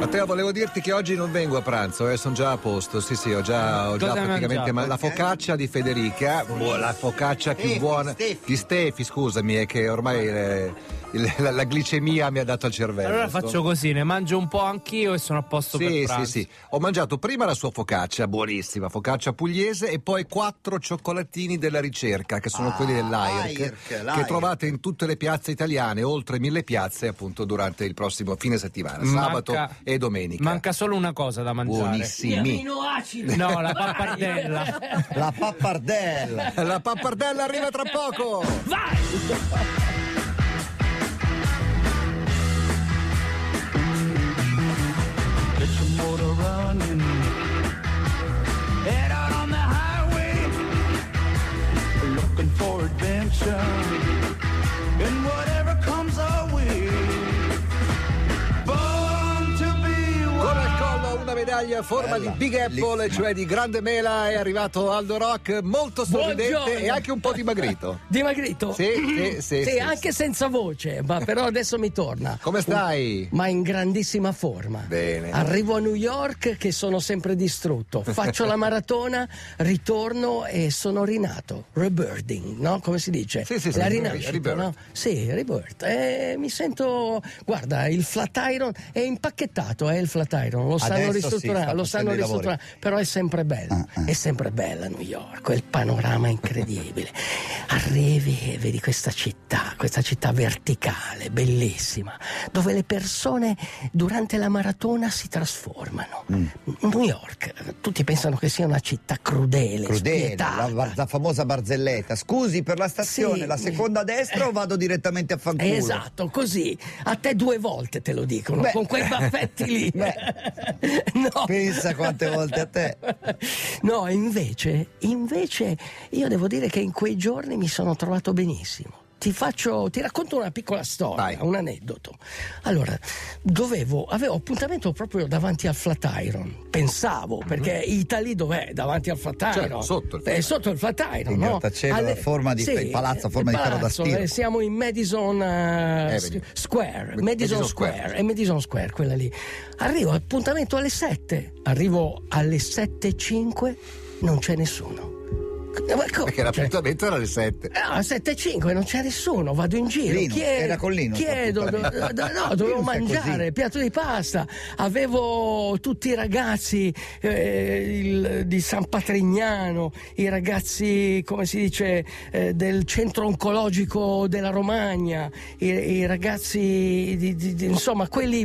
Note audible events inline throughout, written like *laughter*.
Matteo, volevo dirti che oggi non vengo a pranzo, eh, sono già a posto. Sì, sì, ho già, ho già praticamente ma- la focaccia di Federica, la focaccia più buona Stefi. di Stefi, scusami, è che ormai eh, il- la, la glicemia mi ha dato al cervello. Allora faccio così, ne mangio un po' anch'io e sono a posto per Sì, pranzo. sì, sì. Ho mangiato prima la sua focaccia, buonissima, focaccia pugliese, e poi quattro cioccolatini della ricerca, che sono Ah, quelli dell'AIRC, AIRC, che trovate in tutte le piazze italiane, oltre mille piazze, appunto, durante il prossimo fine settimana, sabato Manca- e domenica. Manca solo una cosa da mangiare. Buonissimi. No, la pappardella. *laughs* La pappardella. La pappardella arriva tra poco! Get forma Bella, di Big Apple, bellissima. cioè di grande mela, è arrivato Aldo Rock, molto sorridente Buongiorno. e anche un po' dimagrito. *laughs* Dimagrito? Sì, sì, sì, Sì, sì, anche senza voce, ma però adesso mi torna. Come stai? Ma in grandissima forma. Bene. Arrivo a New York che sono sempre distrutto. Faccio la *laughs* maratona, ritorno e sono rinato. Rebirding, no? Come si dice? Sì, sì, sì, La ri- rinascita, rebirth. no? Sì, rebirth. E mi sento. Guarda, il Flatiron è impacchettato, è il Flatiron. Lo sanno Adesso sì, lo sanno ristrutturare. Però è sempre bella. Ah, ah. È sempre bella New York, quel panorama incredibile. Arrivi e vedi questa città, questa città verticale, bellissima, dove le persone durante la maratona si trasformano. Mm. New York, tutti pensano che sia una città crudele, Crudele, la, la famosa barzelletta. Scusi per la stazione, Sì. la seconda a destra o vado direttamente a fanculo? Esatto, così. A te due volte te lo dicono, Beh. con quei *laughs* baffetti lì. *laughs* No. Pensa quante volte a te. No, invece, invece io devo dire che in quei giorni mi sono trovato benissimo. Ti faccio, ti racconto una piccola storia, Vai. un aneddoto. Allora, dovevo, avevo appuntamento proprio davanti al Flatiron. Pensavo, perché Italy dov'è? Davanti al Flatiron. Certo, sotto il È sotto il Flatiron, Il no? grattacielo a forma di- il palazzo a forma il di ferro da palazzo, stiro. eh, Siamo in Madison eh, Avenue. Square, Madison Madison Square. Square, è Madison Square quella lì. Arrivo, appuntamento alle 7. Arrivo alle 7.05, non c'è nessuno. Co- Perché cioè, l'appuntamento era alle 7. No, a 7.05 non c'è nessuno, vado in giro, Lino, chiedo, era con Lino, chiedo, do- do- no, *laughs* dovevo mangiare, così. piatto di pasta, avevo tutti i ragazzi eh, il- di San Patrignano, i ragazzi, come si dice, eh, del centro oncologico della Romagna, i, i ragazzi, di, di- di- insomma, quelli,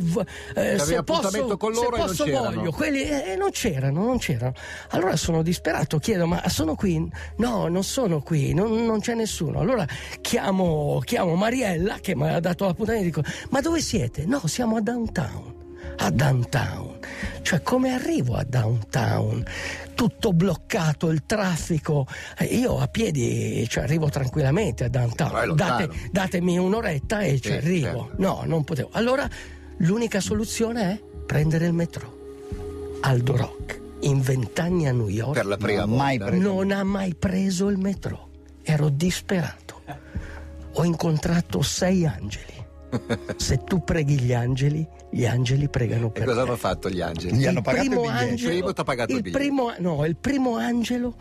eh, se posso, con loro se e posso voglio, quelli eh, non c'erano, non c'erano. Allora sono disperato, chiedo, ma sono qui? No, non sono qui, non, non c'è nessuno. Allora chiamo, chiamo Mariella che mi ha dato l'appuntamento e dico, ma dove siete? No, siamo a downtown. A downtown. Cioè, come arrivo a downtown? Tutto bloccato, il traffico. Eh, Io a piedi cioè, arrivo tranquillamente a downtown. Date- datemi un'oretta e ci Sì, arrivo. certo. No, non potevo. Allora l'unica soluzione è prendere il metro. Aldo Rock, in vent'anni a New York, Per la prima Non mai volta. preso. non ha mai preso il metro. Ero disperato. Ho incontrato sei angeli. *laughs* Se tu preghi gli angeli, gli angeli pregano E per cosa te. hanno fatto gli angeli? Gli hanno pagato il primo biglietto. angelo, Il primo t'ha pagato il il biglietto. primo, no, il primo angelo.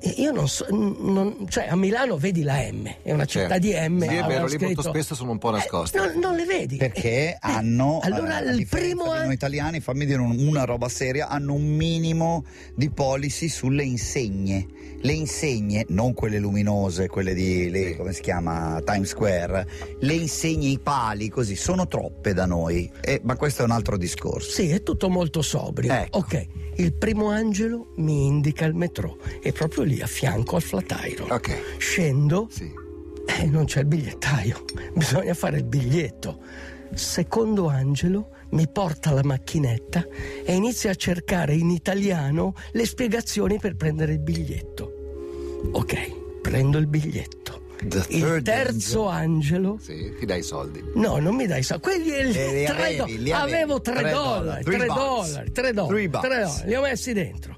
Eh, Io non so, non- cioè a Milano vedi la M, è una città Certo. di M. Sì, è vero, lì molto spesso sono un po' Eh, nascoste. non, non le vedi. Perché Eh, hanno, allora eh, a il primo di an- noi italiani, fammi dire un- una roba seria, hanno un minimo di policy sulle insegne. Le insegne, non quelle luminose, quelle di, Sì. come si chiama, Times Square, le insegne, i pali, così, sono troppe da noi. Eh, ma questo è un altro discorso. Sì, è tutto molto sobrio. Ecco. Ok, il primo angelo mi indica il metro, è proprio lì a fianco al Flatiron. Ok. Scendo Sì. e non c'è il bigliettaio, *laughs* bisogna fare il biglietto. Secondo angelo mi porta la macchinetta e inizia a cercare in italiano le spiegazioni per prendere il biglietto. Ok, prendo il biglietto. Il terzo angelo Sì, ti dai i soldi. No, non mi dai i soldi. Quelli Eh, li tre avevi, do- li avevo 3 Tre dollari, 3 bucks. dollari, 3 Three dollari, bucks. tre dollari, li ho messi dentro.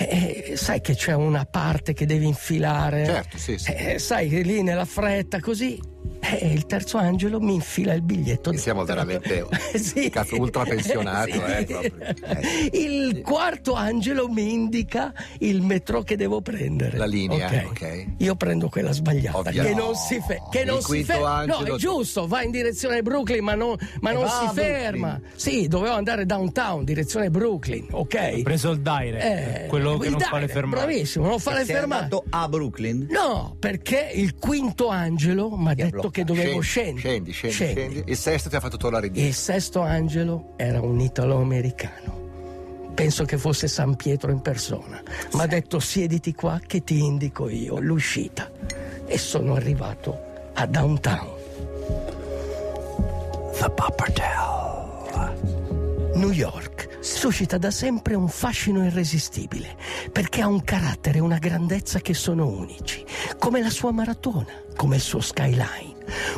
Eh, eh, sai che c'è una parte che devi infilare. Certo, sì, sì. Eh, sai che lì nella fretta così. E il terzo angelo mi infila il biglietto. E siamo veramente *laughs* Sì. cazzo ultrapensionato, *laughs* Sì. eh, proprio. Il quarto angelo mi indica il metro che devo prendere. La linea, ok. Io prendo quella sbagliata. Ovviamente. Che non si, fe- che Il non si ferma. No, angelo- è giusto, va in direzione Brooklyn, ma non, ma E non si ferma. Sì, dovevo andare downtown, direzione Brooklyn, ok? Ho preso il direct, Eh, quello che non fa le direct, fermate. Bravissimo, non fa le fermate. a Brooklyn? No, perché il quinto angelo mi ha Ti ha detto che dovevo Scendi, scendere. scendi, scendi, scendi. Il sesto ti ha fatto tornare indietro. Il sesto angelo era un italo-americano. Penso che fosse San Pietro in persona. Mi ha detto siediti qua che ti indico io l'uscita. E sono arrivato a downtown. The Pappardelle. New York suscita da sempre un fascino irresistibile perché ha un carattere e una grandezza che sono unici, come la sua maratona, come il suo skyline,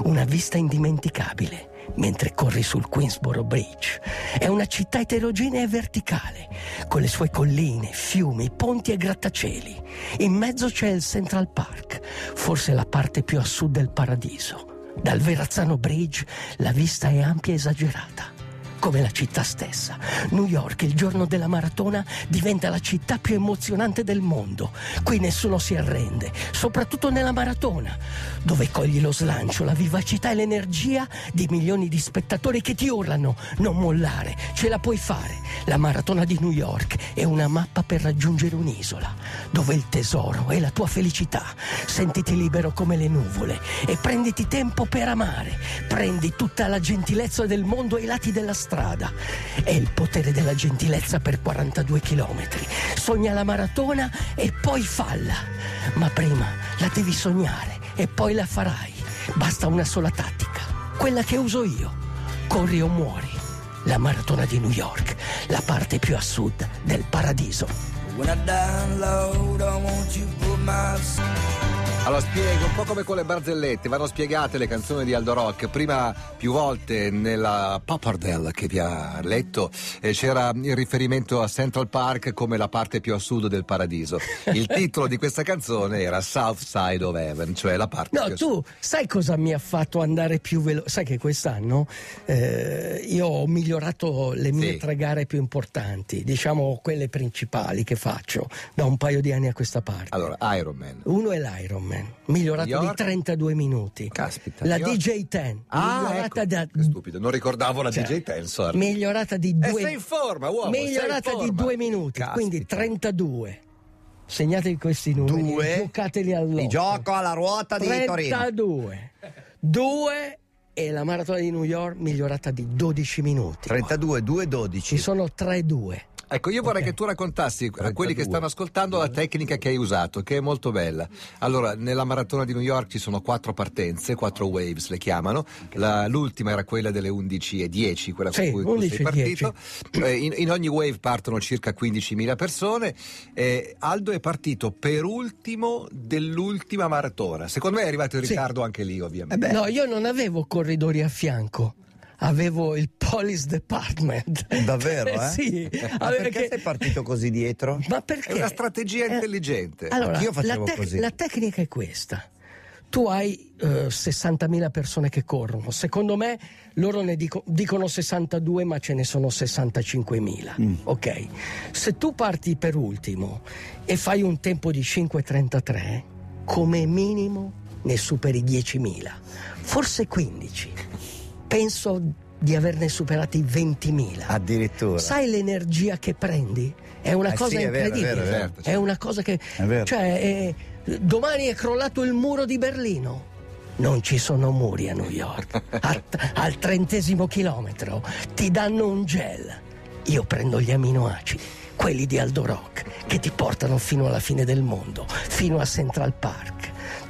una vista indimenticabile mentre corri sul Queensboro Bridge. È una città eterogenea e verticale, con le sue colline, fiumi, ponti e grattacieli. In mezzo c'è il Central Park, forse la parte più a sud del paradiso. Dal Verrazzano Bridge la vista è ampia e esagerata come la città stessa. New York, il giorno della maratona, diventa la città più emozionante del mondo. Qui nessuno si arrende, soprattutto nella maratona, dove cogli lo slancio, la vivacità e l'energia di milioni di spettatori che ti urlano: non mollare, ce la puoi fare. La maratona di New York è una mappa per raggiungere un'isola, dove il tesoro è la tua felicità. Sentiti libero come le nuvole e prenditi tempo per amare. Prendi tutta la gentilezza del mondo ai lati della strada. È il potere della gentilezza per 42 chilometri. Sogna la maratona e poi falla. Ma prima la devi sognare e poi la farai. Basta una sola tattica, quella che uso io. Corri o muori. La maratona di New York, la parte più a sud del paradiso. When I download, I want you put my Allora spiego, un po' come con le barzellette, vanno spiegate le canzoni di Aldo Rock. Prima più volte nella Pappardelle che vi ha letto eh, c'era il riferimento a Central Park come la parte più a sud del paradiso. Il *laughs* titolo di questa canzone era South Side of Heaven, cioè la parte No, più a tu sai cosa mi ha fatto andare più veloce? Sai che quest'anno eh, io ho migliorato le mie Sì. tre gare più importanti, diciamo quelle principali che faccio da un paio di anni a questa parte. Allora, Iron Man. Uno è l'Ironman, migliorato New di York? 32 minuti. Caspita, La York? DJ10, Ah, migliorata ecco. da Che stupido, non ricordavo la cioè, DJ Tensor. migliorata di Eh, due sei in forma, uomo, migliorata di forma. due minuti, Caspita. quindi 32. Segnatevi questi numeri, Due. giocateli all'otto. Di gioco alla ruota di Torino. 32. 2 e la maratona di New York migliorata di 12 minuti. 32, 2, Ci 12. sono 3-2. Ecco, io vorrei Ok. che tu raccontassi a quelli che 32. stanno ascoltando la tecnica che hai usato, che è molto bella. Allora, nella maratona di New York ci sono quattro partenze, quattro waves le chiamano. La- l'ultima era quella delle 11 e 10, quella Sì, con cui tu 11 sei e 10. partito. Eh, in, in ogni wave partono circa 15.000 persone. Eh, Aldo è partito per ultimo dell'ultima maratona. Secondo me è arrivato in Sì. ritardo anche lì, ovviamente. Eh beh. No, io non avevo corridori a fianco. Avevo il police department. Davvero, *laughs* eh? sì. Ma avevo perché che- sei partito così dietro? Ma perché? È una strategia Eh, intelligente. Allora, Anch'io la, facevo tec- così. la tecnica è questa. Tu hai eh, 60.000 persone che corrono. Secondo me loro ne dico- dicono 62, ma ce ne sono 65.000. Mm. Ok. Se tu parti per ultimo e fai un tempo di 5.33, come minimo ne superi 10.000, forse 15. Penso di averne superati 20.000. Addirittura. Sai l'energia che prendi? È una Eh cosa sì, è vero, è incredibile. vero, è vero. Certo, È una cosa che. È vero. Cioè, è- domani è crollato il muro di Berlino. Non ci sono muri a New York. *laughs* A- al trentesimo chilometro ti danno un gel. Io prendo gli aminoacidi, quelli di Aldo Rock, che ti portano fino alla fine del mondo, fino a Central Park,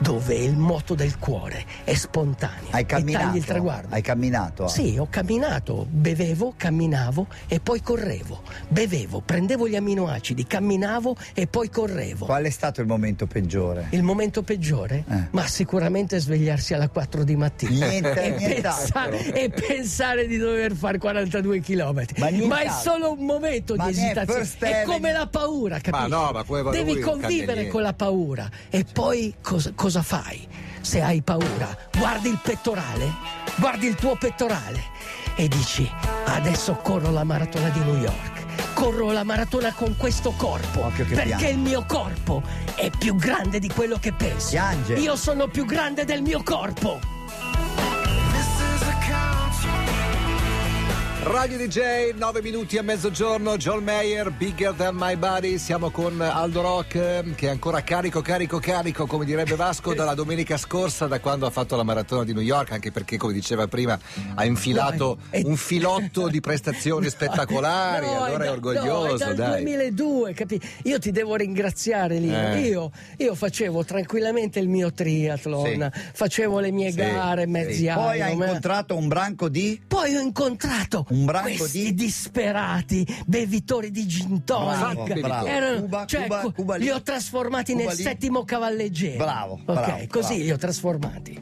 dove il moto del cuore è spontaneo. Hai E tagli camminato? il traguardo. Hai camminato? Sì, ho camminato, bevevo, camminavo e poi correvo. Bevevo, prendevo gli aminoacidi, camminavo e poi correvo. Qual è stato il momento peggiore? Il momento peggiore? Eh. Ma sicuramente svegliarsi alle 4 di mattina. Niente, *laughs* e, nient'altro. pensa- e pensare di dover fare 42 km. Ma Ma, è solo un momento Ma di esitazione. È come la paura, capisci? no, ma come Devi convivere niente. con la paura. E poi cos- cosa cosa fai? Se hai paura, guardi il pettorale, guardi il tuo pettorale e dici adesso corro la maratona di New York. Corro la maratona con questo corpo perché piange. il mio corpo è più grande di quello che pensi. Piange. Io sono più grande del mio corpo. Radio DJ, 9 minuti a mezzogiorno, John Mayer, Bigger Than My Body, siamo con Aldo Rock eh, che è ancora carico, carico, carico, come direbbe Vasco, dalla domenica scorsa, da quando ha fatto la maratona di New York, anche perché, come diceva prima, ha infilato un filotto di prestazioni spettacolari, No, allora è, da- orgoglioso, no, è dal dai. 2002, capi? Io ti devo ringraziare lì. Eh. Io, io facevo tranquillamente il mio triathlon, facevo le mie Sì, gare, mezzi Sì. Poi ha Ironman. incontrato un branco di Poi ho incontrato Un branco di- disperati bevitori di gin Bravo, tonic. bravo. Erano- Cuba, cioè, Cuba, Cuba li ho trasformati Cuba nel lì. settimo cavalleggero. Bravo, Ok, bravo, così bravo. li ho trasformati.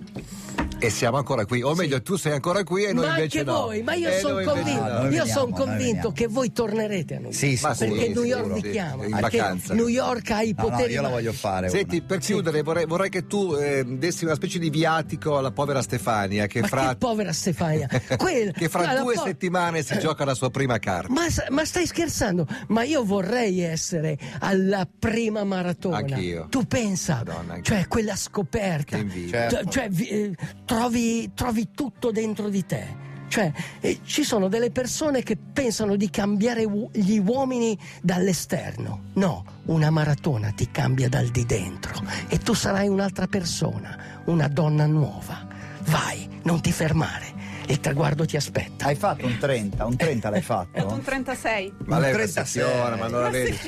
E siamo ancora qui, o meglio, tu sei ancora qui e noi ma invece anche no. voi, ma io sono convinto, no. Io veniamo, son noi convinto che voi tornerete a New York. Sì, sicuro. perché New York vi sì, chiama. in vacanza. New York ha i No, no, poteri. io la voglio fare. Senti, una. per chiudere vorrei, vorrei che tu eh, dessi una specie di viatico alla povera Stefania che Ma fra, che povera Stefania. *laughs* Quella- che fra due po- settimane si gioca la sua prima carta. Ma, ma stai scherzando? Ma io vorrei essere alla prima maratona. Anch'io. Tu pensa, Madonna, anch'io. cioè quella scoperta. Che invidia. Certo. Cioè, eh, trovi, trovi tutto dentro di te. Cioè, eh, ci sono delle persone che pensano di cambiare u- gli uomini dall'esterno. No, una maratona ti cambia dal di dentro e tu sarai un'altra persona, una donna nuova. Vai, non ti fermare. Il traguardo ti aspetta. Hai fatto un 30, un 30 l'hai fatto? Un 36. Ma lei è Un una 36. sezione, ma non la vedi.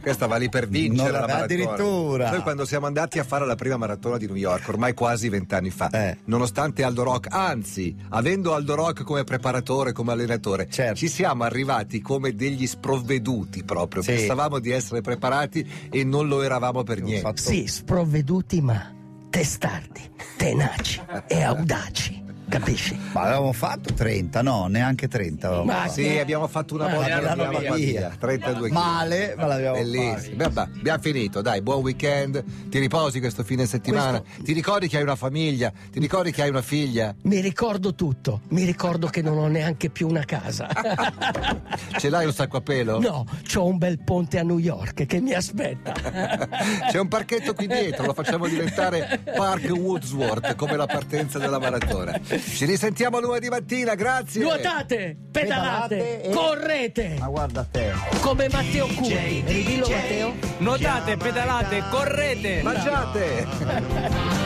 Questa va lì per vincere la la- maratona. addirittura. Noi quando siamo andati a fare la prima maratona di New York, ormai quasi vent'anni fa, Eh. nonostante Aldo Rock, anzi, avendo Aldo Rock come preparatore, come allenatore, Certo. ci siamo arrivati come degli sprovveduti proprio. Sì. Pensavamo di essere preparati e non lo eravamo per niente. fatto- Sì, sprovveduti ma testardi, tenaci *laughs* e audaci. Capisci? Ma avevamo fatto 30, no, neanche 30. avevamo Ma. Sì, abbiamo fatto una volta l'hanno l'abbiamo via. fatta via, 32 kg. Male, ma l'abbiamo Bellissimo. Vabbè, abbiamo finito, dai, buon weekend. Ti riposi questo fine settimana. Ti ricordi che hai una famiglia? Ti ricordi che hai una figlia? Mi ricordo tutto, mi ricordo che non ho neanche più una casa. *laughs* Ce l'hai un sacco a pelo? No, c'ho un bel ponte a New York che mi aspetta. *laughs* C'è un parchetto qui dietro, lo facciamo diventare Park Woodsworth come la partenza della maratona. Ci risentiamo lunedì mattina, grazie. Nuotate, pedalate, Pedalate e- correte Ma guarda te. come Matteo Cucchi. Ridillo Matteo. Nuotate, pedalate, correte. Mangiate!